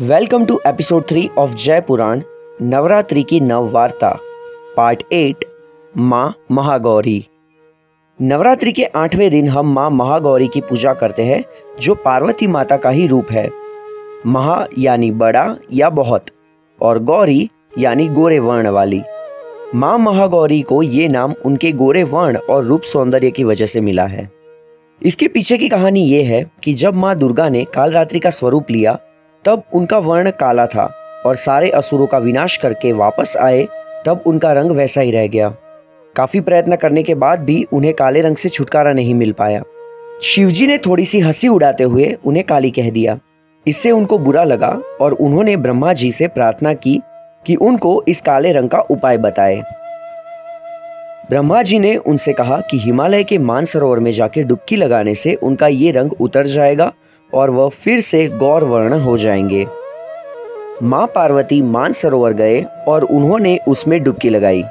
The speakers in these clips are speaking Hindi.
Welcome to episode three of Jai Puran Navratri की नव वार्ता पार्ट एट माँ महागौरी नवरात्रि के आठवें दिन हम माँ महागौरी की पूजा करते हैं, जो पार्वती माता का ही रूप है। महा यानी बड़ा या बहुत, और गौरी यानी गोरे वर्ण वाली। माँ महागौरी को ये नाम उनके गोरे वर्ण और रूप सौंदर्य की वजह से मिला है। इसके पीछे की कहानी ये है कि जब माँ दुर्गा ने कालरात्रि का स्वरूप लिया तब उनका वर्ण काला था और सारे असुरों का विनाश करके वापस आए, तब उनका रंग वैसा ही रह गया। काफ़ी प्रयत्न करने के बाद भी उन्हें काले रंग से छुटकारा नहीं मिल पाया। शिवजी ने थोड़ी सी हँसी उड़ाते हुए उन्हें काली कह दिया। इससे उनको बुरा लगा और उन्होंने ब्रह्मा जी से प्रार्थना की कि उनको इस काले रंग का उपाय बताए। ब्रह्मा जी ने उनसे कहा कि हिमालय के मानसरोवर में जाके डुबकी लगाने से उनका ये रंग उतर जाएगा और वह फिर से गौर वर्ण हो जाएँगे। माँ पार्वती मानसरोवर गए और उन्होंने उसमें डुबकी लगाई।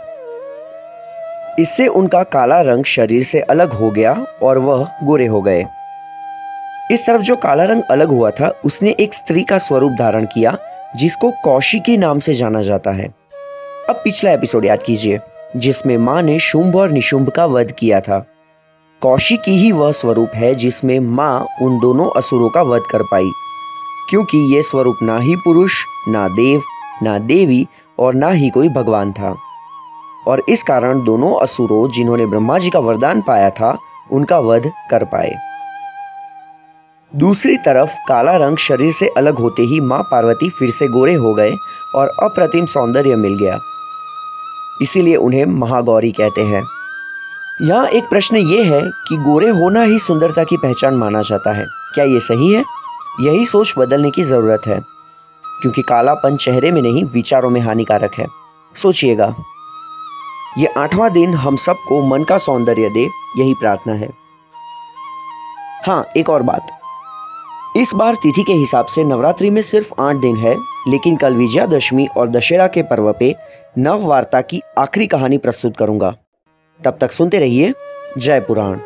इससे उनका काला रंग शरीर से अलग हो गया और वह गोरे हो गए। इस तरफ़ जो काला रंग अलग हुआ था, उसने एक स्त्री का स्वरूप धारण किया, जिसको कौशिकी नाम से जाना जाता है। अब पिछला एपिसोड याद कीजिए, जिसमें माँ ने शुंभ और निशुंभ का वध किया था। कौशिकी ही वह स्वरूप है जिसमें माँ उन दोनों असुरों का वध कर पाई। क्योंकि ये स्वरूप ना ही पुरुष, ना देव, ना देवी और ना ही कोई भगवान था। और इस कारण दोनों असुरों जिन्होंने ब्रह्मा जी का वरदान पाया था, उनका वध कर पाए। दूसरी तरफ़ काला रंग शरीर से अलग होते ही माँ पार्वती फिर से गोरे हो गए और अप्रतिम सौंदर्य मिल गया। इसीलिए उन्हें महागौरी कहते हैं। यहाँ एक प्रश्न ये है कि गोरे होना ही सुंदरता की पहचान माना जाता है। क्या ये सही है? यही सोच बदलने की ज़रूरत है, क्योंकि कालापन चेहरे में नहीं, विचारों में हानिकारक है। सोचिएगा, ये आठवां दिन हम सबको मन का सौंदर्य दे, यही प्रार्थना है। हाँ एक और बात। इस बार तिथि के हिसाब से नवरात्रि में सिर्फ़ आठ दिन है, लेकिन कल विजयादशमी और दशहरा के पर्व पे नव वार्ता की आखिरी कहानी प्रस्तुत करूँगा। तब तक सुनते रहिए जय पुराण।